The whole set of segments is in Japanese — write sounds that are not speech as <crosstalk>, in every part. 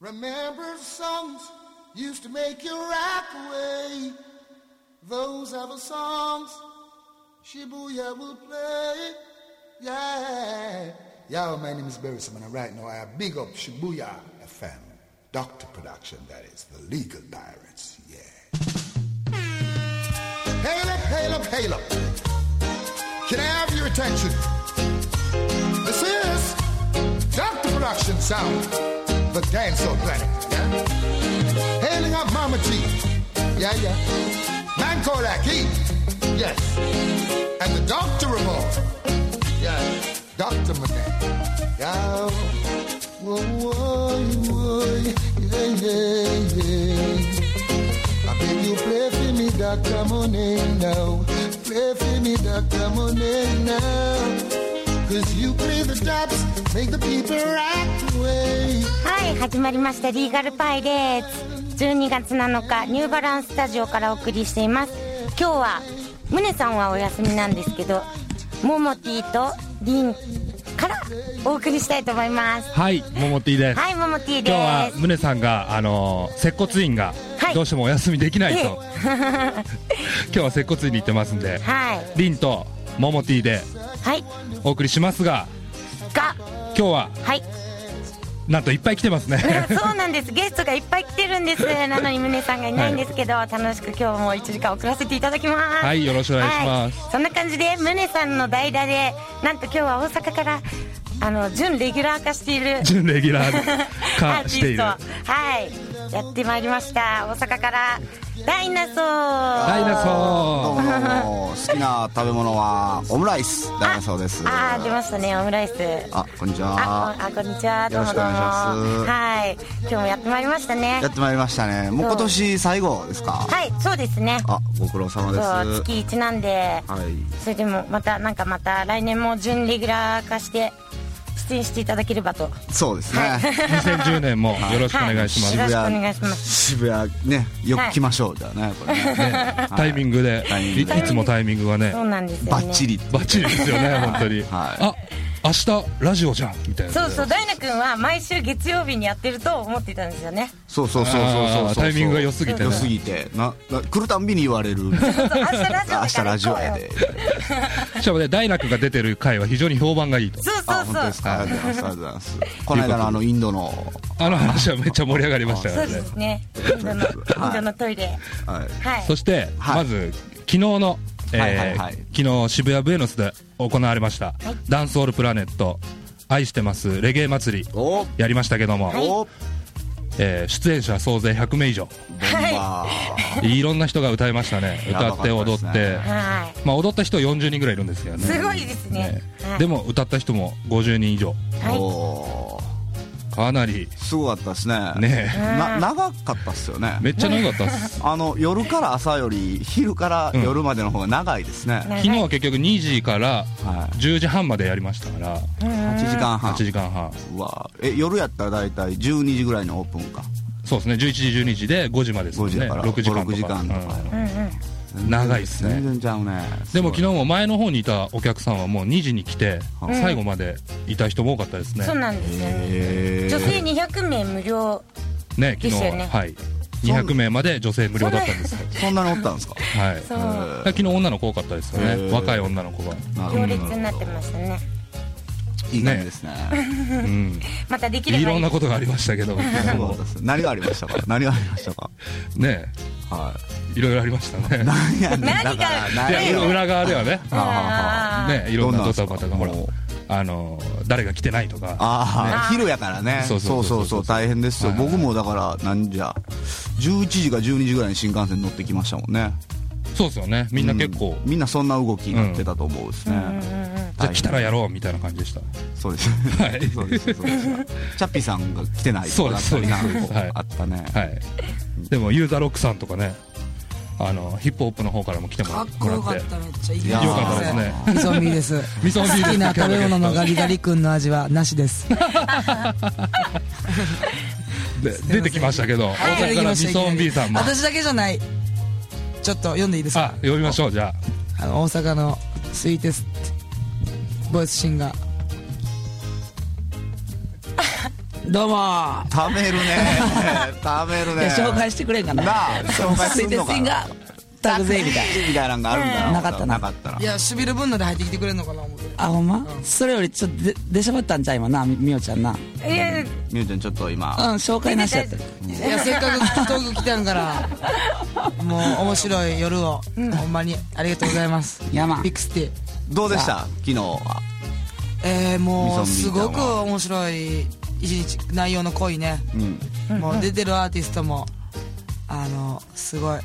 Remember songs used to make you rock away. Those are the songs Shibuya will play. Yeah. Yo, my name is Barry Simon, right now I big up Shibuya FM. Doctor Production, that is. The Legal Pirates, yeah. Up, hail up. Can I have your attention? This is Doctor Production Sound, the dancehall planet, yeah? Hailing up Mama G, yeah, yeah. Man Kodak, he, yes. And the Doctor Ramon, yeah. Dr. McGann, yeah. Whoa, whoa, whoa, yeah, yeah, yeah. I beg you play for me, Dr. Monet now. Play for me, Dr. Monet now. Cause you play the tops, make the people rock away. はい始まりました。リーガルパイレーツ12月7日ニューバランスタジオからお送りしています。今日はムネさんはお休みなんですけどモモティとリンからお送りしたいと思います。はい、ももティーです。はいモモティ今日はです宗さんが、あのー接骨院がはい。どうしてもお休みできないと、<laughs> 今日は接骨院に行ってますんで、はい。リンとももティーではい。お送りしますが、が。今日ははい。なんといっぱい来てますね。<laughs> そうなんです。ゲストがいっぱい来てるんです。<laughs> なのにムネさんがいないんですけど、楽しく今日も1時間送らせていただきます。はいよろしくお願いします。はい。そんな感じでムネさんの代打でなんと今日は大阪からあの準レギュラー化している。準レギュラー化 <laughs> している。はいやってまいりました。大阪から。ダイナソー。ダイナソどうもどうも好きな食べ物はオムライス。ダイナソーです。ああ出ましたね。オムライス。あこんにちあは。あこんにちは。どうもどうもよろしくお願いします。はい。今日もやってまいりましたね。やってまいりましたね。もう今年最後ですか？はいそうですね。あご苦労様です。そう月1なんで。はい。それでもまたなんかまた来年も準レギュラー化して出演していただければと。そうですね、2010年もよろしくお願いします。はい。よろしくお願いします。渋谷ねよく来ましょうじゃあねこれね。はい。タイミングで、タイミングで。いいつもタイミングがね。そうなんですよね。バッチリバッチリですよね本当に。はい。あ明日ラジオじゃんみたいな。そうそうダイナ君は毎週月曜日にやってると思ってたんですよね。そうそうそうそうそうタイミングが良すぎてね。良すぎて。なな来るたんびに言われる。そう明日ラジオだ明日ラジオやでしかもね、ダイナクが出てる回は非常に評判がいいと。そうあそうそう。本当ですか。ありがとうございますありがとうございます。この間のあのインドの。あの話はめっちゃ盛り上がりましたからね。そうで。すね。インドのインドのトイレ。はい。はい。そして、はい。まず、昨日の、え昨日渋谷ブエノスで行われました、ダンスオールプラネット、愛してますレゲエ祭り、お。やりましたけども、おえー出演者総勢100名以上、ボンバー。い。ろんな人が歌いましたね。歌って踊って、はまあ踊った人40人ぐらいいるんですけどね。いすごいですね。ね。はい。でも歌った人も50人以上。はいかなり、すごかったですね。ね。な長かったっすよね。めっちゃ長かったっす。<laughs> あの夜から朝より昼から夜までの方が長いですね、長い。昨日は結局2時からはい。10時半までやりましたから、8時間半。8時間半。うわ。え夜やったら大体12時ぐらいのオープンか。そうですね、11時、12時で5時までですもん5時から。6時間とか。6時間とかうんうんうん長いっすね。全然ちゃうね。でも昨日日も前の方にいたお客さんはもう2時に来て、うん。最後までいた人も多かったですね。そうなんですよ。ねえ女性200名無料ね、昨日は、ですよね。は。い。200名まで女性無料だったんです。よ。そんなにおったんですか？はい。昨日女の子多かったですよね。若い女の子が。行列になってましたねいい感じですね。うん。またできればいろんなことがありましたけど、何がありましたか？何がありましたか？ね、はい。ろいろありましたね。何やねん。何が？裏裏側ではね、ね、いろんなドタバタが、ほらあの、誰が来てないとか、ああ、昼やからね。そそううそう。そう大変ですよ、はい。はい僕もだからなんじゃ11時か12時ぐらいに新幹線乗ってきましたもんね。そうですよね。みんな結構、みんなそんな動きになってたと思うですね、じゃあ来たらやろうみたいな感じでした。そうです。はい。そうです。そうですチャッピーさんが来てない。そうです。そうです。あったね、はい。でも、ユーザーロックさんとかね、あの、ヒップホップの方からも来てもらかっこよかっってた。めっちゃいいよかったですね。みそんびです。みそんびです。好きな食べ物のガリガリ君の味はなしです。で出てきましたけど、大阪からみそん B さんも。私だけじゃない。ちょっと読んでいいですあか、呼びましょう、じゃあの大阪のスイーテストボイスシンガーどうも。食べるね。<laughs> 食べるね。紹介してくれんかな。なあ紹介すんのか水鉄がタグゼみたいみたいなのがあるんだ。なかったな。なかったな。いやしびれ分ので入ってきてくれんのかな思って。あほんま、それよりちょっとで出しゃばったんちゃう今なみみおちゃんな。いやみゆちゃんちょっと今。うん紹介なしやった。いやせっかくトーク来たんから。もう面白い夜を、ほんまにありがとうございます。山。ビッグスティどうでした？昨日は。えー、もうすごく面白い一日内容の濃いね。うん。もう出てるアーティストもあのすごい。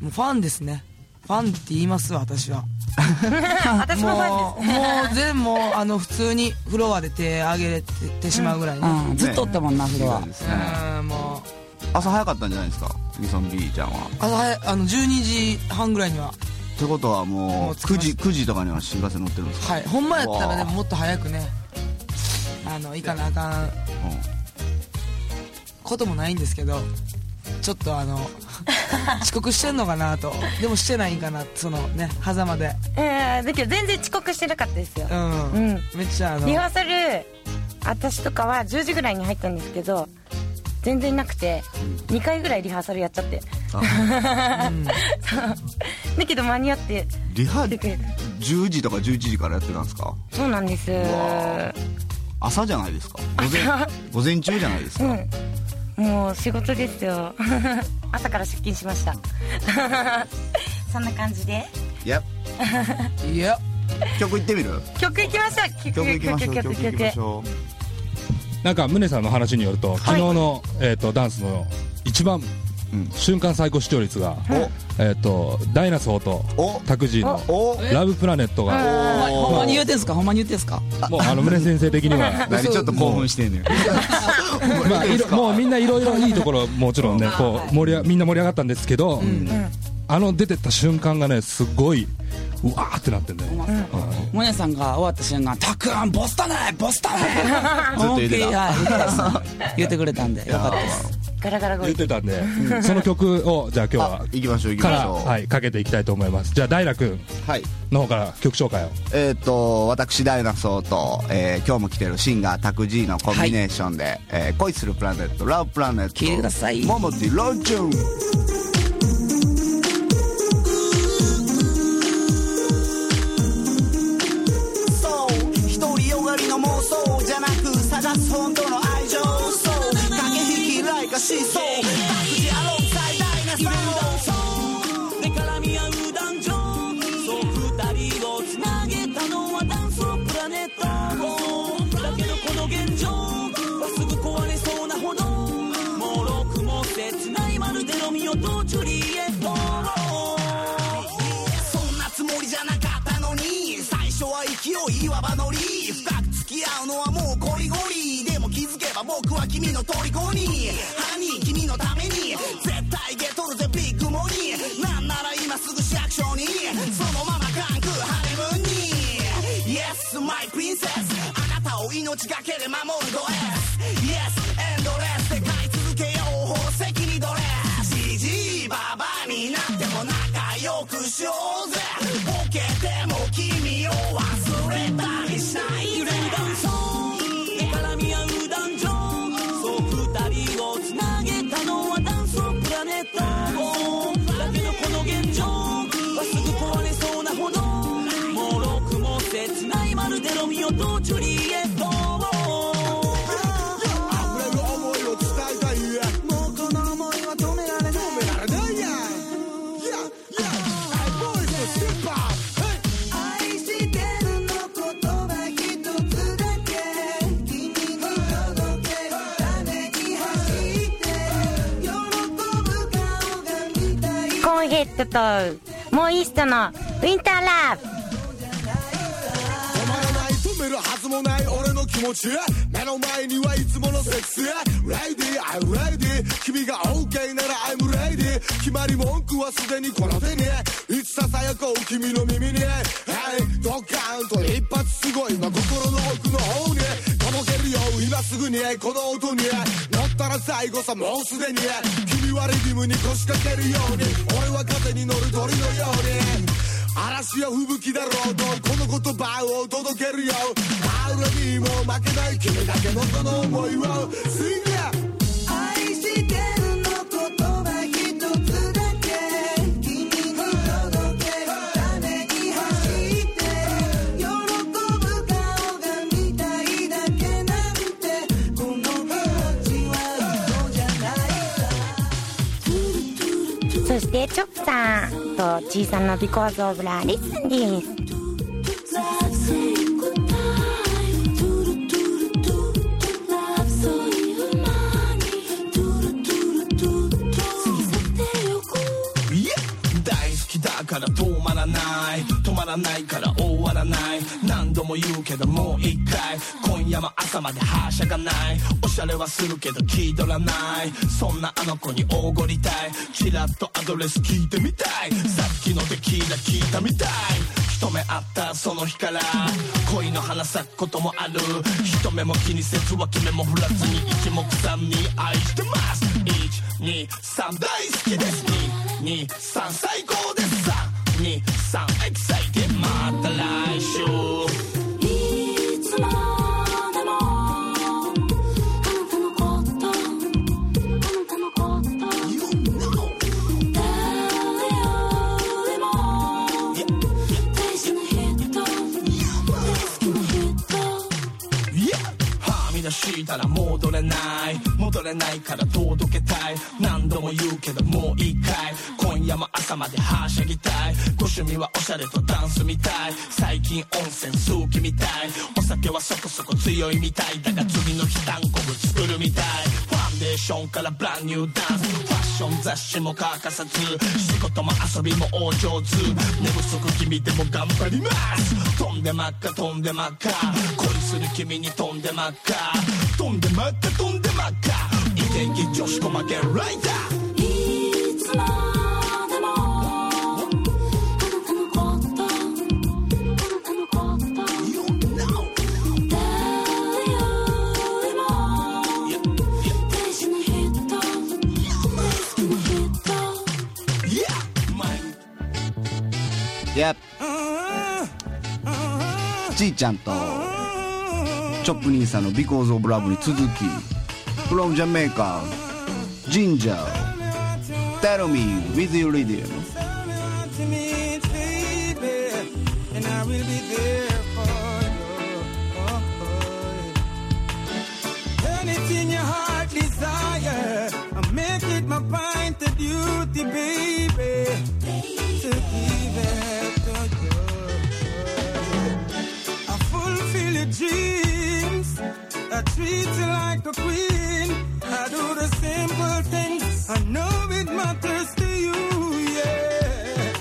もうファンですねファンって言いますわ私は。<laughs> 私もファンです。もうもう全もうあの普通にフロアで手上げててしまうぐらいね。うんずっとおったもんなフロア。そうですね。うんもう。朝早かったんじゃないですかみそん B ちゃんは。朝早いあの12時半ぐらいには。ってことはももう9時う着きました。9時とかには新幹線乗ってるんですか？はい。ほんまやったらでももっと早くねあの行かなあかん。こともないんですけどちょっとあの <laughs> 遅刻してんのかなと。でもしてないんかなそのね狭間で。えーだけど全然遅刻してなかったですよ。うん、うん。めっちゃあのリハーサル私とかは10時ぐらいに入ったんですけど全然なくて2回ぐらいリハーサルやっちゃって。<laughs> そう。だけど間に合って。リハ来てくれた10時とか11時からやってたんですか？そうなんです。わ朝じゃないですか？午前午前中じゃないですか、うんもう仕事ですよ。<laughs> 朝から出勤しました。<laughs> そんな感じで。いやいや曲いってみる？曲いきましょう。曲曲いきましょう曲いきましょなんか宗さんの話によると昨日の、えー、とダンスの一番うん。瞬間最高視聴率が、おえー、とダイナソーとおタクジーのおラブプラネットが。ほんまほんまに言うてんすか？ほんまに言うてんすか？もうあの宗先生的には。<laughs> 何ちょっと興奮してんねん。<laughs> まあいろもうみんないろいろいいところもちろんねこう盛りあみんな盛り上がったんですけど、あの出てった瞬間がねすごいうわーってなってんだよ、モネさんが終わった瞬間「たくあんボスだねボスだね」ずっと言って言ってくれたんでよかったですガラガラ声。言ってたんで、その曲をじゃあ今日は行きましょう行きから、ましょう。はい、かけていきたいと思います。じゃあ大楽君はいの方から曲紹介を。えっ、と私ダイナソーと、えー今日も来てるシンガータクジーのコンビネーションで、えー恋するプラネットラブプラネット。聴いてください。モモティロンチュンいわばノリ深く付き合うのはもうゴリゴリでも気づけば僕は君の虜にがけでーンヘッドとモーイーストのウィンターラブ。止まらない止めるはずもない俺の気持ち目の前にはいつものセックス Lady I'm ready. 君が OK なら I'm ready. 決まり文句はすでにこの手に。いつささやこう君の耳に。Hey ドカーンと一発すごい。今心の奥の方に。届けるよ。今すぐに。この音に。ったら最後さもうすでに君はリズムに腰掛けるように。俺は風に乗る鳥のように。嵐や吹雪だろうとこの言葉を届けるよ。ハウラにも負けない君だけのその思いを。Sing そしてチョップさんとちいさんの Because of La Listen です。大好きだから止まらない。止まらないから終わらない。何度も言うけどもう一回。今夜もまではしゃがない。おしゃれはするけど気取らない。そんなあの子におごりたい。チラッとアドレス聞いてみたい。さっきのテキーラ聞いたみたい。一目会ったその日から恋の花咲くこともある。一目も気にせず脇目も振らずに一目散に愛してます。123大好きです。223最高です。323エキないから届けたい。何度も言うけどもう一回。今夜も朝まではしゃぎたい。ご趣味はおしゃれとダンスみたい。最近温泉好きみたい。お酒はそこそこ強いみたい。だが次の日単語ぶ作るみたい。ファンデーションからブランニューダンス。ファッション雑誌も欠かさず。仕事も遊びもお上手。寝不足気味でも頑張ります。飛んでまっか飛んでまっか。恋する君に飛んでまっか。飛んでまっか飛んでまっか。イケイケ女子コマゲライダー。いつまでもあなたのことあなたのこと誰よりも大事な人大好きな人 Yeah 毎日 Yep ちーちゃんとチョップ兄さんの Because of Love に続き From Jamaica Ginger Tell me with your rhythm I know it matters to you, yeah.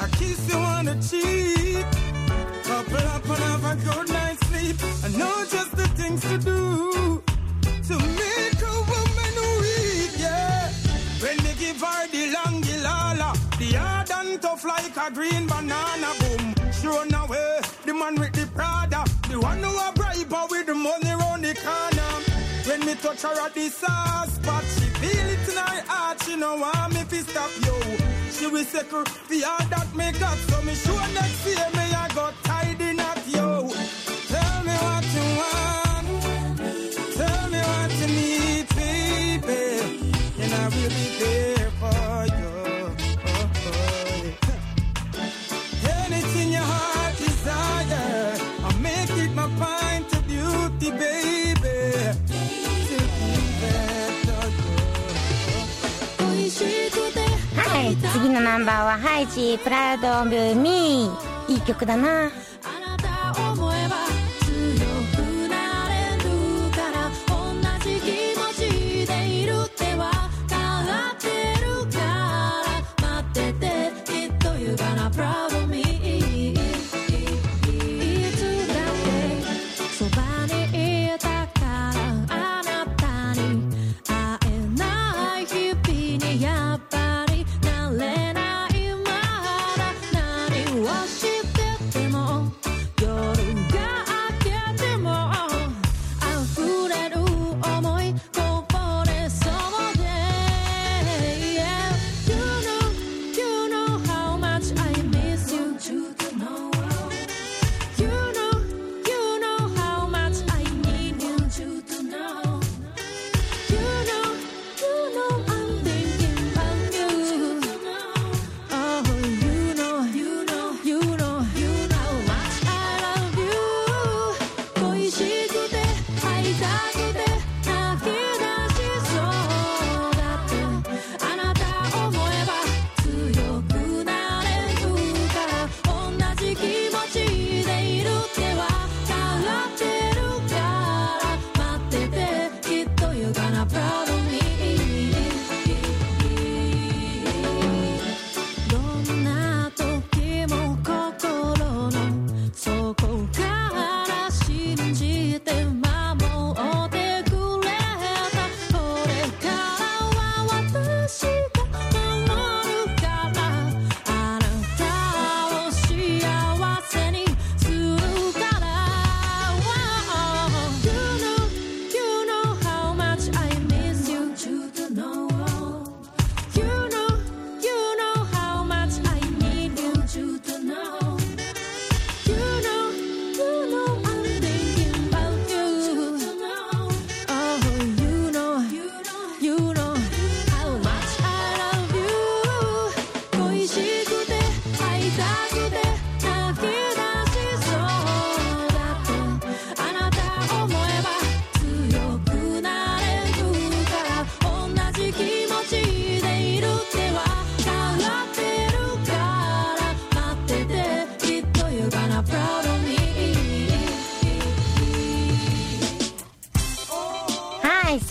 I kiss you on the cheek. Couple a good night's sleep. I know just the things to do to make a woman yeah. When me give her the the hard and tough like a green banana, boom. Sure now, Touch her at the sauce spot, she feel it in her heart, she know want me fi stop yo. She will secure the all that me got, so me sure next year me I got tied in at yo. Tell me what you want. Tell me what you need, baby, and I will be there 次のナンバーはハイジプラウドオブミー。いい曲だな。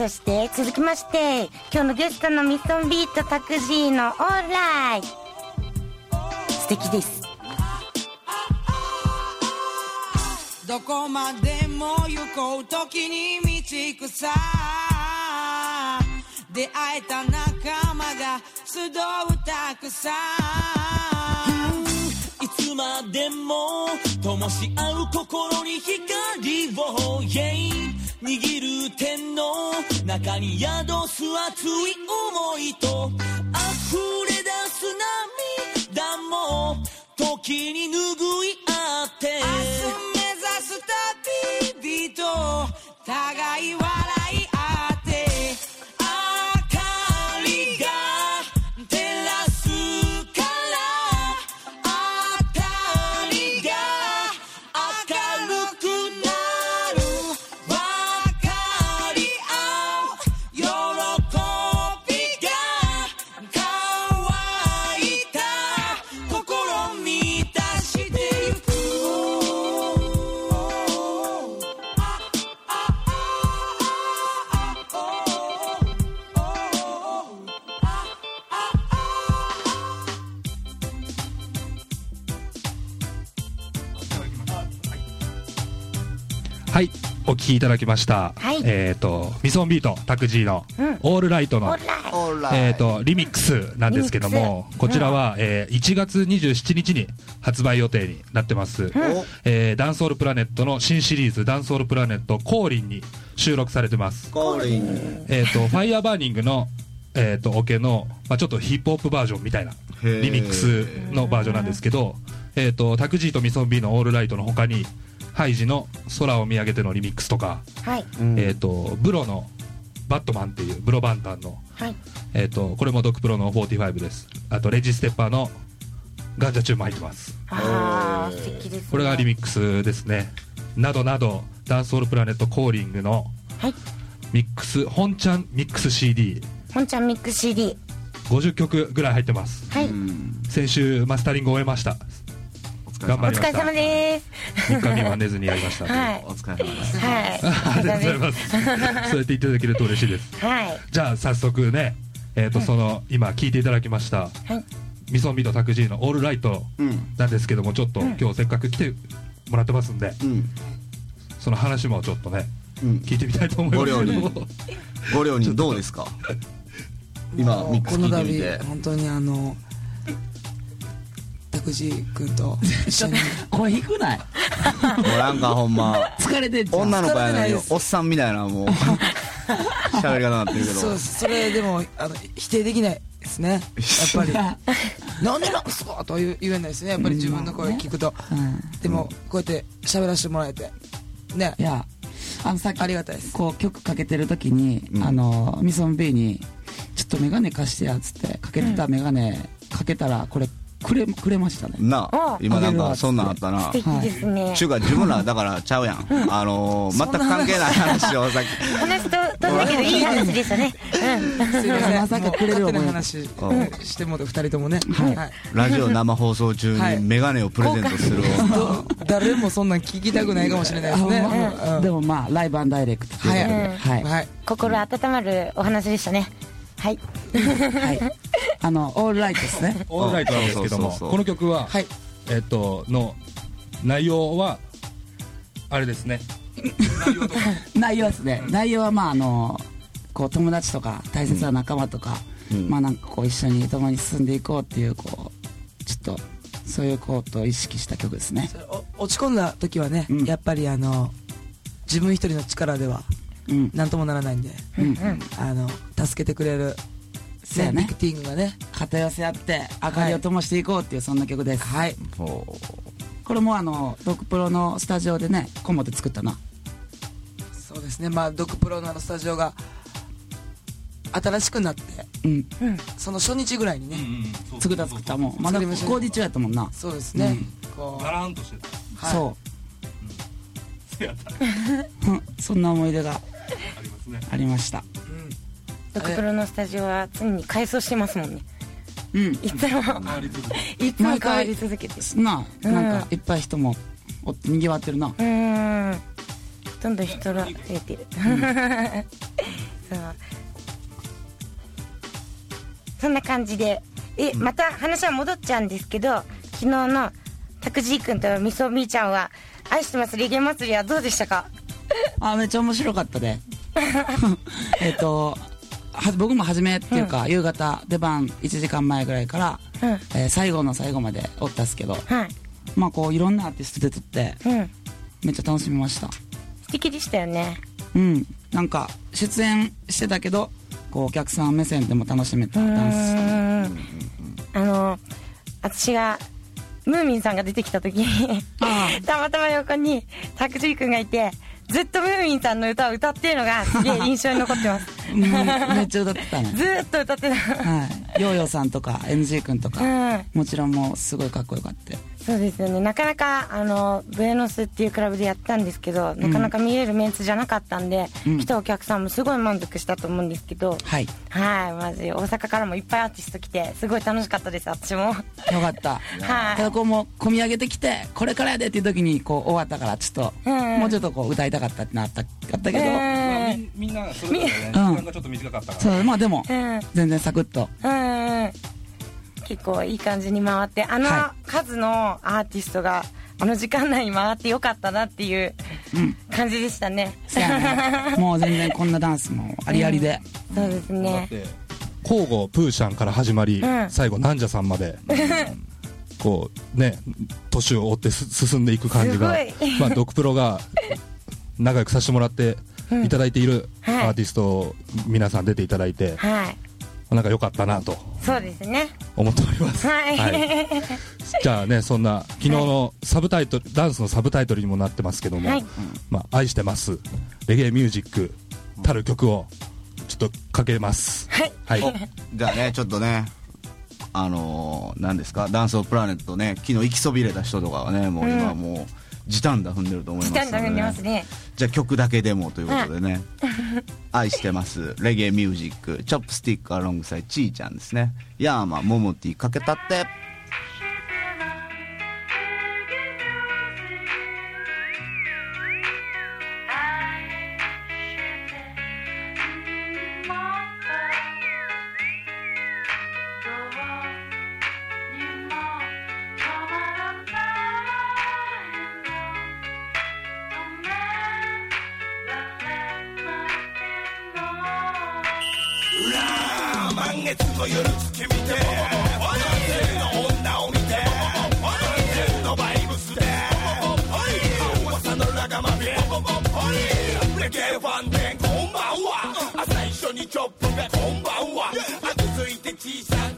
そして続きまして今日のゲストのミソンビートタクジーのオーライ。素敵です。どこまでも行こう時に道行くさ。出会えた仲間が集うたくさん。いつまでも灯し合う心に光を、yeah 握る手の中に宿す熱い思いと溢れ出す涙も時に拭うきいただきました、はい。えっ、と MISON-B と TAK-Z のうん。 All Right の、オーライオーとリミックスなんですけどもこちらは、えー1月27日に発売予定になってます、えー Dancehall Planet の新シリーズ「Dancehall Planet 降臨」に収録されてます。コーリンえー、と Fire Burning の、えー、とオケの、まあ、ちょっとヒップホップバージョンみたいなリミックスのバージョンなんですけど、えー、とタクジーとミソンビーの「オールライト」の他にハイジの「空を見上げて」のリミックスとか、はい。えー、とブロの「バットマン」っていうブロバンタンの、はい。えー、とこれもドクプロの45です。あとレジステッパーのガンジャチューンも入ってます。ああ素敵ですね。これがリミックスですね。などなどダンスホールプラネットコーリングのはい。ミックス本ちゃんミックス CD50 本ちゃんミックス CD 曲ぐらい入ってます。はい。先週マスタリング終えました頑お張りました。疲れ様です。3日3は寝ずにやりましたはい。お疲れ様です。はい。ありがとうございます。そうやっていただけると嬉しいです。はい。じゃあ早速ねえっ、と、その今聞いていただきましたはい。ミソンビとタクジーのオールライトうん。なんですけどもちょっと今日せっかく来てもらってますんでうん。その話もちょっとねうん。聞いてみたいと思いますけどご両も人ご両人どうですか？<laughs> 今ミックスこの聞いてみて。度本当にあの拓司君と一緒に。<laughs> 声低くない。もうなんかほんま疲れて女の子やないですおっさんみたいなもう <laughs> 喋り方になってるけど。そうそれでもあの否定できないですね。やっぱり。なんでなんすかとは言言えないですね。やっぱり自分の声聞くと、うん。でもこうやって喋らせてもらえて。ね。いやあのさっきありがたいです。こう曲かけてる時に、うん。あのミソン B に「ちょっと眼鏡貸してや」っつってかけてた眼鏡かけたらこれくれくれましたね。なあお今なんかそんなんあったな。素敵ですね。ちゅうか自分らだからちゃうやん。あのー全く関係ない話をさっき。話と飛んだけどいい話でしたね。うん。すいません。まさかくれる思い勝手な話うんしてもうて二人ともね。はい。はい。ラジオ生放送中はい。にメガネをプレゼントする誰もそんなん聞きたくないかもしれないですね。あまあうん。でもまあライブダイレクトということで、はい。はい、はい。心温まるお話でしたね。はい。はい、<laughs> あのオールライトですねオールライトなんですけどもこの曲は、はい。えっとの内容はあれですね。<laughs> 内容はですね、内容はまああのこう友達とか大切な仲間とか、うん。まあなんかこう一緒に共に進んでいこうっていうこうちょっとそういうことを意識した曲ですね。お落ち込んだ時はね、うん。やっぱりあの自分一人の力ではうん。何ともならないんで、うん。あの助けてくれるそうやね。ビクティングがね肩寄せ合って明かりを灯していこうっていうそんな曲です、はい。ほこれもあのドクプロのスタジオでねコモで作ったなそうですね。まあドクプロのあのスタジオが新しくなってうん。その初日ぐらいにね、作った作ったもう。まだ工事中やったもんな。そうですね、こう、らんとしてた。はい。そう。うん。<laughs> <laughs> そんな思い出がありましたドクプロのスタジオは常に改装してますもんね。うん。いつも。いつも変わり続けて。るなあなんかいっぱい人もおにぎわってるな。うーん。どんどん人が増えてる。そ <laughs> そう。そんな感じで。えまた話は戻っちゃうんですけど昨日のタクジー君とみそみーちゃんは「愛してますレゲエ祭り」はどうでしたか？あめっちゃ面白かったで。<laughs> えっとは僕も初めっていうか、夕方出番1時間前ぐらいから、うん。えー最後の最後までおったっすけどはい。まあこういろんなアーティスト出とってうん。めっちゃ楽しみました。素敵でしたよね。うん。なんか出演してたけどこうお客さん目線でも楽しめたうダンス。ーん。あの私がムーミンさんが出てきた時に <laughs> たまたま横にタクジー君がいてずっとムーミンさんの歌を歌ってるのがすげえ印象に残ってます。うんめっちゃ歌ってたね。<laughs> ずーっと歌ってた。はい。ヨーヨーさんとか NG 君とか、うん。もちろんもうすごいかっこよかったそうですよね。なかなかあのブエノスっていうクラブでやったんですけど、なかなか見れるメンツじゃなかったんで、うん。来たお客さんもすごい満足したと思うんですけど。はい。はいマジ。大阪からもいっぱいアーティスト来てすごい楽しかったです私も。よかった。<laughs> はい。ただこうもう込み上げてきてこれからやでっていう時にこう終わったからちょっと、うん。もうちょっとこう歌いたかったってなったあったけど、うん。みみんなそれぞれね。時うん。間がちょっと短かったからそうまあでも、うん。全然サクッと。うん結構いい感じに回ってあのは数のアーティストがあの時間内に回ってよかったなっていううん。感じでしたね、そやね。<laughs> もう全然こんなダンスもありありで、そうですね。て交互プーシャンから始まり、うん。最後ナンジャさんまでこうね年を追ってす進んでいく感じがすごい。まあドクプロが仲良くさせてもらっていただいているアはい。ーティストを皆さん出ていただいて、はいなんか良かったなとそうですね。思っております、はい、じゃあねそんな昨日のサブタイトル、ダンスのサブタイトルにもなってますけども「はい。まあ、愛してますレゲエミュージック」たる曲をちょっとかけます。はい。はい。じゃあねちょっとねあのー、何ですか？ダンスオブプラネットね昨日行きそびれた人とかはねもう今もう時短だ踏んでると思いますので、時短だ踏んでますね。じゃあ曲だけでもということでね。<laughs> 愛してます。レゲエミュージックチョップスティックアロングサイちーちゃんですね。ヤーマンモモティかけたって月の夜月見て男性の女を見て男性のバイブスで噂のラガマビレゲエファンでこんばんは朝一緒にチョップがこんばんはあ続いて小さな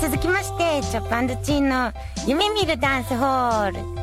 続きましてチョップチーンの夢見るダンスホール。